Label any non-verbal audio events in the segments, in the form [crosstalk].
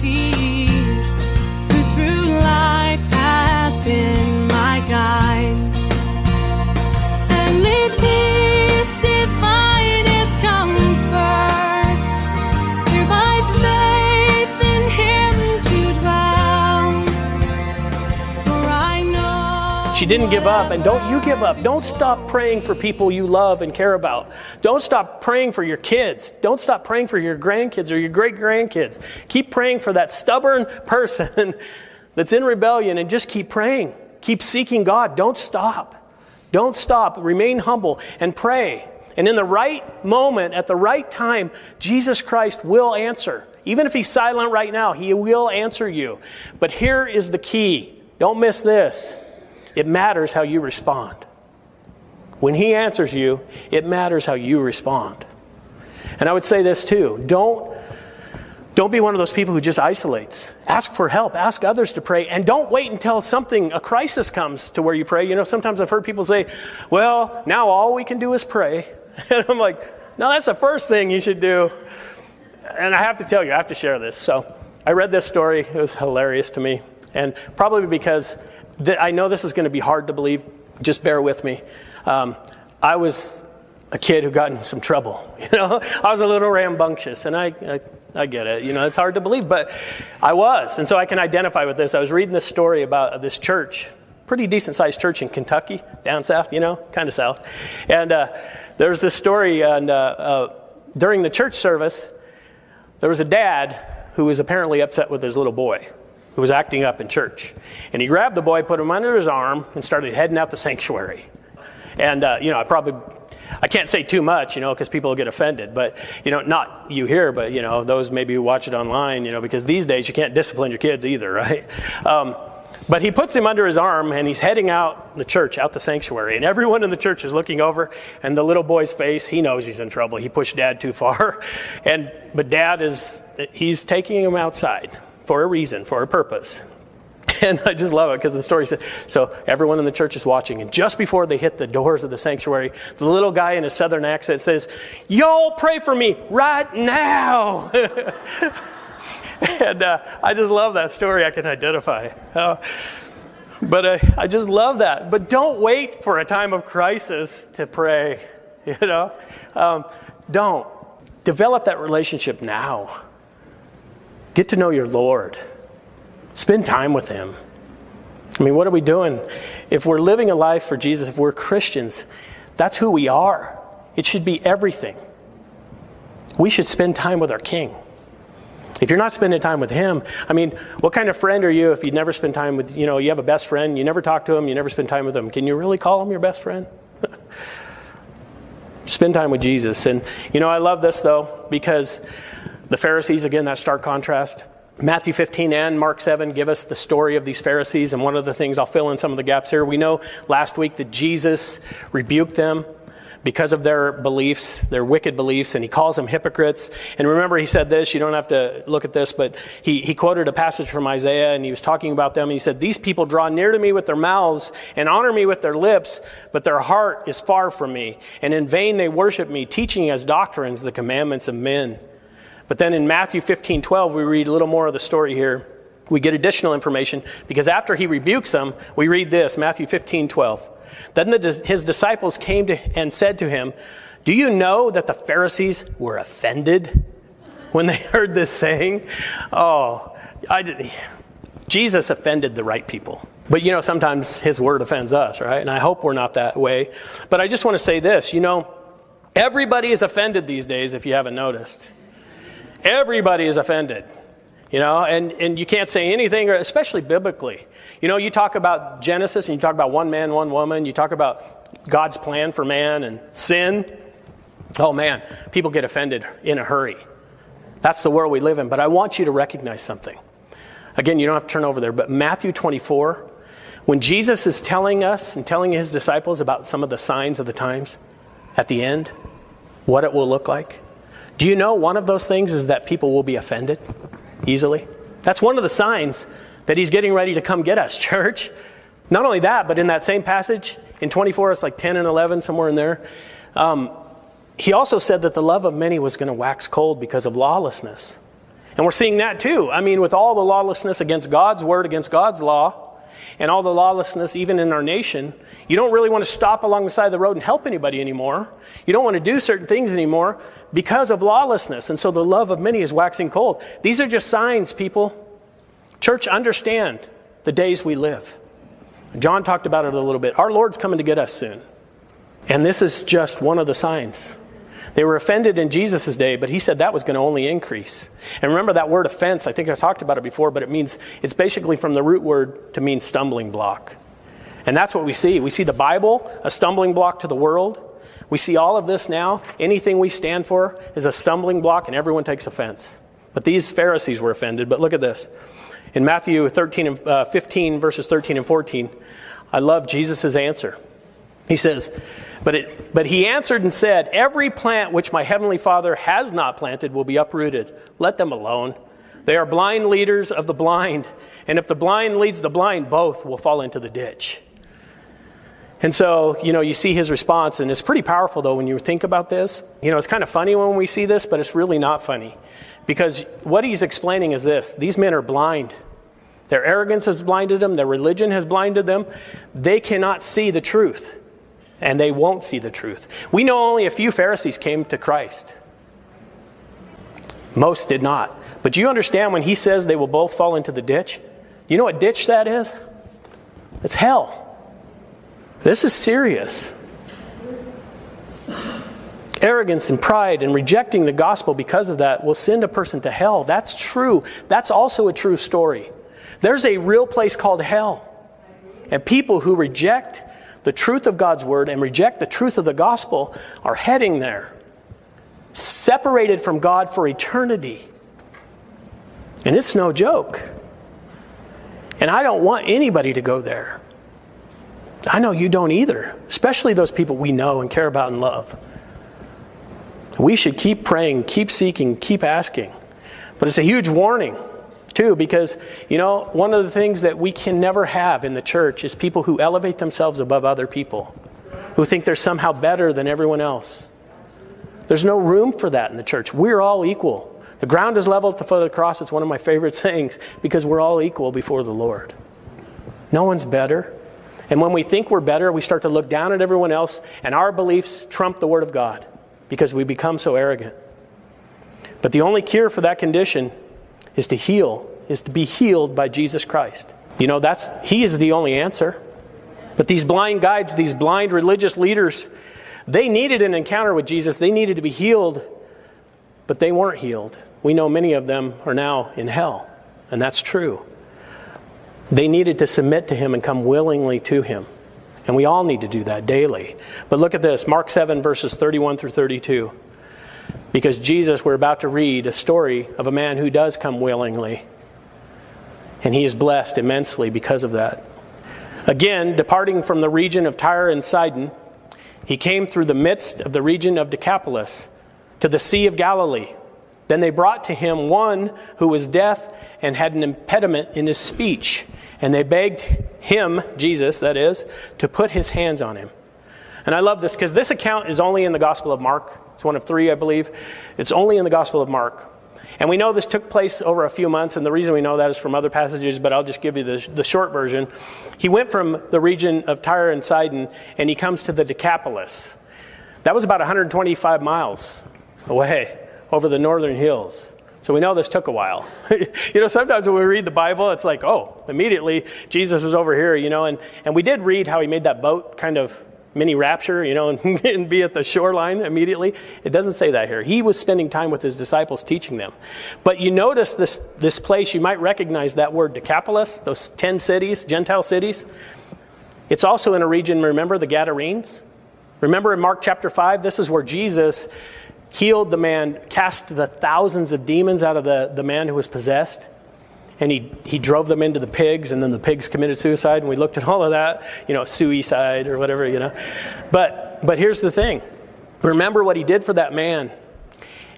tender She didn't give up, and don't you give up. Don't stop praying for people you love and care about. Don't stop praying for your kids. Don't stop praying for your grandkids or your great grandkids. Keep praying for that stubborn [laughs] person that's in rebellion and just keep praying. Keep seeking God. Don't stop. Don't stop. Remain humble and pray. And in the right moment, at the right time, Jesus Christ will answer. Even if he's silent right now, he will answer you. But here is the key. Don't miss this. It matters how you respond. When he answers you, it matters how you respond. And I would say this too. Don't don't be one of those people who just isolates. Ask for help. Ask others to pray. And don't wait until something, a crisis comes to where you pray. You know, sometimes I've heard people say, well, now all we can do is pray. [laughs] And I'm like, no, that's the first thing you should do. And I have to tell you, I have to share this. So I read this story. It was hilarious to me. And probably because th- I know this is going to be hard to believe. Just bear with me. Um, I was a kid who got in some trouble. [laughs] You know, I was a little rambunctious, and I, I, I get it. You know, it's hard to believe, but I was, and so I can identify with this. I was reading this story about this church, pretty decent sized church in Kentucky, down south. You know, kind of south, and uh, there was this story, and uh, uh, during the church service, there was a dad who was apparently upset with his little boy who was acting up in church, and he grabbed the boy, put him under his arm, and started heading out the sanctuary. And, uh, you know, I probably, I can't say too much, you know, because people get offended. But, you know, not you here, but, you know, those maybe who watch it online, you know, because these days you can't discipline your kids either, [laughs] right? Um, but he puts him under his arm and he's heading out the church, out the sanctuary. And everyone in the church is looking over, and the little boy's face, he knows he's in trouble. He pushed dad too far. [laughs] And, but dad is, he's taking him outside for a reason, for a purpose. [laughs] And I just love it because the story says so everyone in the church is watching, and just before they hit the doors of the sanctuary, the little guy in a southern accent says, Y'all pray for me right now. [laughs] and uh, I just love that story. I can identify. Uh, but uh, I just love that. But don't wait for a time of crisis to pray. [laughs] You know, um, don't develop that relationship now. Get to know your Lord. Spend time with Him. I mean, what are we doing? If we're living a life for Jesus, if we're Christians, that's who we are. It should be everything. We should spend time with our King. If you're not spending time with Him, I mean, what kind of friend are you if you never spend time with, you know, you have a best friend, you never talk to him, you never spend time with him? Can you really call him your best friend? [laughs] spend time with Jesus. And, you know, I love this though, because the Pharisees, again, that stark contrast. Matthew 15 and Mark 7 give us the story of these Pharisees. And one of the things, I'll fill in some of the gaps here. We know last week that Jesus rebuked them because of their beliefs, their wicked beliefs, and he calls them hypocrites. And remember, he said this, you don't have to look at this, but he, he quoted a passage from Isaiah, and he was talking about them, and he said, These people draw near to me with their mouths and honor me with their lips, but their heart is far from me. And in vain they worship me, teaching as doctrines the commandments of men. But then in Matthew 15 12, we read a little more of the story here. We get additional information because after he rebukes them, we read this Matthew 15 12. Then the, his disciples came to, and said to him, Do you know that the Pharisees were offended when they [laughs] heard this saying? Oh, I didn't. Jesus offended the right people. But you know, sometimes his word offends us, right? And I hope we're not that way. But I just want to say this you know, everybody is offended these days if you haven't noticed. Everybody is offended. You know, and, and you can't say anything, especially biblically. You know, you talk about Genesis and you talk about one man, one woman, you talk about God's plan for man and sin. Oh man, people get offended in a hurry. That's the world we live in. But I want you to recognize something. Again, you don't have to turn over there, but Matthew 24, when Jesus is telling us and telling his disciples about some of the signs of the times at the end, what it will look like, do you know one of those things is that people will be offended easily? That's one of the signs that he's getting ready to come get us, [laughs] church. Not only that, but in that same passage, in 24, it's like 10 and 11, somewhere in there. Um, he also said that the love of many was going to wax cold because of lawlessness. And we're seeing that too. I mean, with all the lawlessness against God's word, against God's law, and all the lawlessness even in our nation, you don't really want to stop along the side of the road and help anybody anymore. You don't want to do certain things anymore because of lawlessness. And so the love of many is waxing cold. These are just signs, people. Church, understand the days we live. John talked about it a little bit. Our Lord's coming to get us soon. And this is just one of the signs. They were offended in Jesus' day, but he said that was going to only increase. And remember that word offense, I think I talked about it before, but it means, it's basically from the root word to mean stumbling block. And that's what we see. We see the Bible, a stumbling block to the world. We see all of this now. Anything we stand for is a stumbling block, and everyone takes offense. But these Pharisees were offended. But look at this. In Matthew 13 and, uh, 15, verses 13 and 14, I love Jesus' answer. He says, but, it, but he answered and said, Every plant which my heavenly Father has not planted will be uprooted. Let them alone. They are blind leaders of the blind. And if the blind leads the blind, both will fall into the ditch. And so, you know, you see his response, and it's pretty powerful, though, when you think about this. You know, it's kind of funny when we see this, but it's really not funny. Because what he's explaining is this these men are blind. Their arrogance has blinded them, their religion has blinded them. They cannot see the truth and they won't see the truth. We know only a few Pharisees came to Christ. Most did not. But you understand when he says they will both fall into the ditch? You know what ditch that is? It's hell. This is serious. Arrogance and pride and rejecting the gospel because of that will send a person to hell. That's true. That's also a true story. There's a real place called hell. And people who reject the truth of God's word and reject the truth of the gospel are heading there, separated from God for eternity. And it's no joke. And I don't want anybody to go there. I know you don't either, especially those people we know and care about and love. We should keep praying, keep seeking, keep asking. But it's a huge warning too, because, you know, one of the things that we can never have in the church is people who elevate themselves above other people, who think they're somehow better than everyone else. There's no room for that in the church. We're all equal. The ground is level at the foot of the cross. It's one of my favorite [laughs] sayings because we're all equal before the Lord. No one's better. And when we think we're better, we start to look down at everyone else, and our beliefs trump the Word of God because we become so arrogant. But the only cure for that condition is to heal, is to be healed by Jesus Christ. You know, that's he is the only answer. But these blind guides, these blind religious leaders, they needed an encounter with Jesus. They needed to be healed, but they weren't healed. We know many of them are now in hell, and that's true. They needed to submit to him and come willingly to him. And we all need to do that daily. But look at this Mark 7, verses 31 through 32. Because Jesus, we're about to read a story of a man who does come willingly. And he is blessed immensely because of that. Again, departing from the region of Tyre and Sidon, he came through the midst of the region of Decapolis to the Sea of Galilee. Then they brought to him one who was deaf and had an impediment in his speech. And they begged him, Jesus, that is, to put his hands on him. And I love this because this account is only in the Gospel of Mark. It's one of three, I believe. It's only in the Gospel of Mark. And we know this took place over a few months, and the reason we know that is from other passages, but I'll just give you the, the short version. He went from the region of Tyre and Sidon, and he comes to the Decapolis. That was about 125 miles away over the northern hills. So we know this took a while. [laughs] you know, sometimes when we read the Bible, it's like, oh, immediately Jesus was over here, you know, and, and we did read how he made that boat kind of mini rapture, you know, [laughs] and, and, be at the shoreline immediately. It doesn't say that here. He was spending time with his disciples teaching them. But you notice this, this place, you might recognize that word Decapolis, those 10 cities, Gentile cities. It's also in a region, remember, the Gadarenes? Remember in Mark chapter 5, this is where Jesus healed the man, cast the thousands of demons out of the, the man who was possessed. And he, he drove them into the pigs, and then the pigs committed suicide. And we looked at all of that, you know, suicide or whatever, you know. But, but here's the thing remember what he did for that man.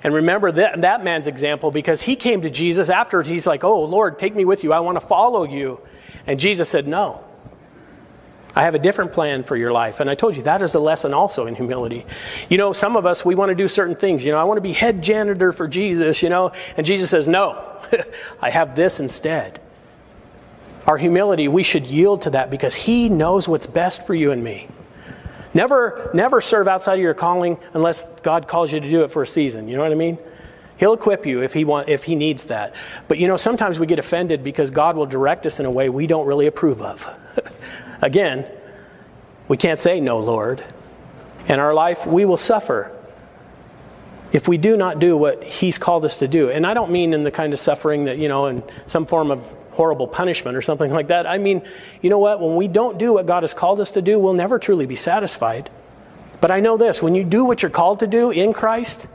And remember that, that man's example because he came to Jesus after he's like, Oh, Lord, take me with you. I want to follow you. And Jesus said, No. I have a different plan for your life. And I told you that is a lesson also in humility. You know, some of us, we want to do certain things. You know, I want to be head janitor for Jesus, you know. And Jesus says, No, [laughs] I have this instead. Our humility, we should yield to that because He knows what's best for you and me. Never, never serve outside of your calling unless God calls you to do it for a season. You know what I mean? He'll equip you if he want, if he needs that. But you know, sometimes we get offended because God will direct us in a way we don't really approve of. [laughs] Again, we can't say no, Lord. In our life, we will suffer if we do not do what He's called us to do. And I don't mean in the kind of suffering that, you know, in some form of horrible punishment or something like that. I mean, you know what? When we don't do what God has called us to do, we'll never truly be satisfied. But I know this when you do what you're called to do in Christ,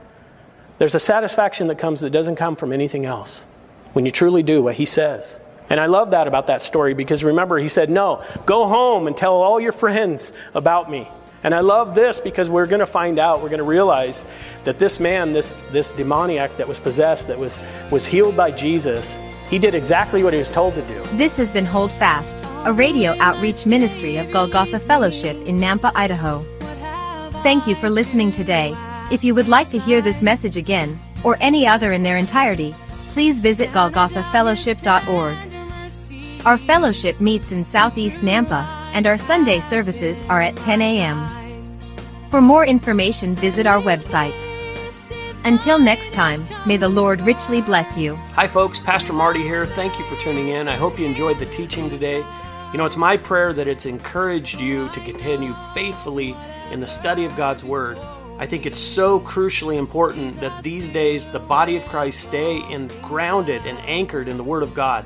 there's a satisfaction that comes that doesn't come from anything else. When you truly do what He says. And I love that about that story because remember, he said, No, go home and tell all your friends about me. And I love this because we're going to find out, we're going to realize that this man, this, this demoniac that was possessed, that was, was healed by Jesus, he did exactly what he was told to do. This has been Hold Fast, a radio outreach ministry of Golgotha Fellowship in Nampa, Idaho. Thank you for listening today. If you would like to hear this message again, or any other in their entirety, please visit golgothafellowship.org. Our fellowship meets in Southeast Nampa, and our Sunday services are at 10 a.m. For more information, visit our website. Until next time, may the Lord richly bless you. Hi, folks. Pastor Marty here. Thank you for tuning in. I hope you enjoyed the teaching today. You know, it's my prayer that it's encouraged you to continue faithfully in the study of God's Word. I think it's so crucially important that these days the body of Christ stay in, grounded and anchored in the Word of God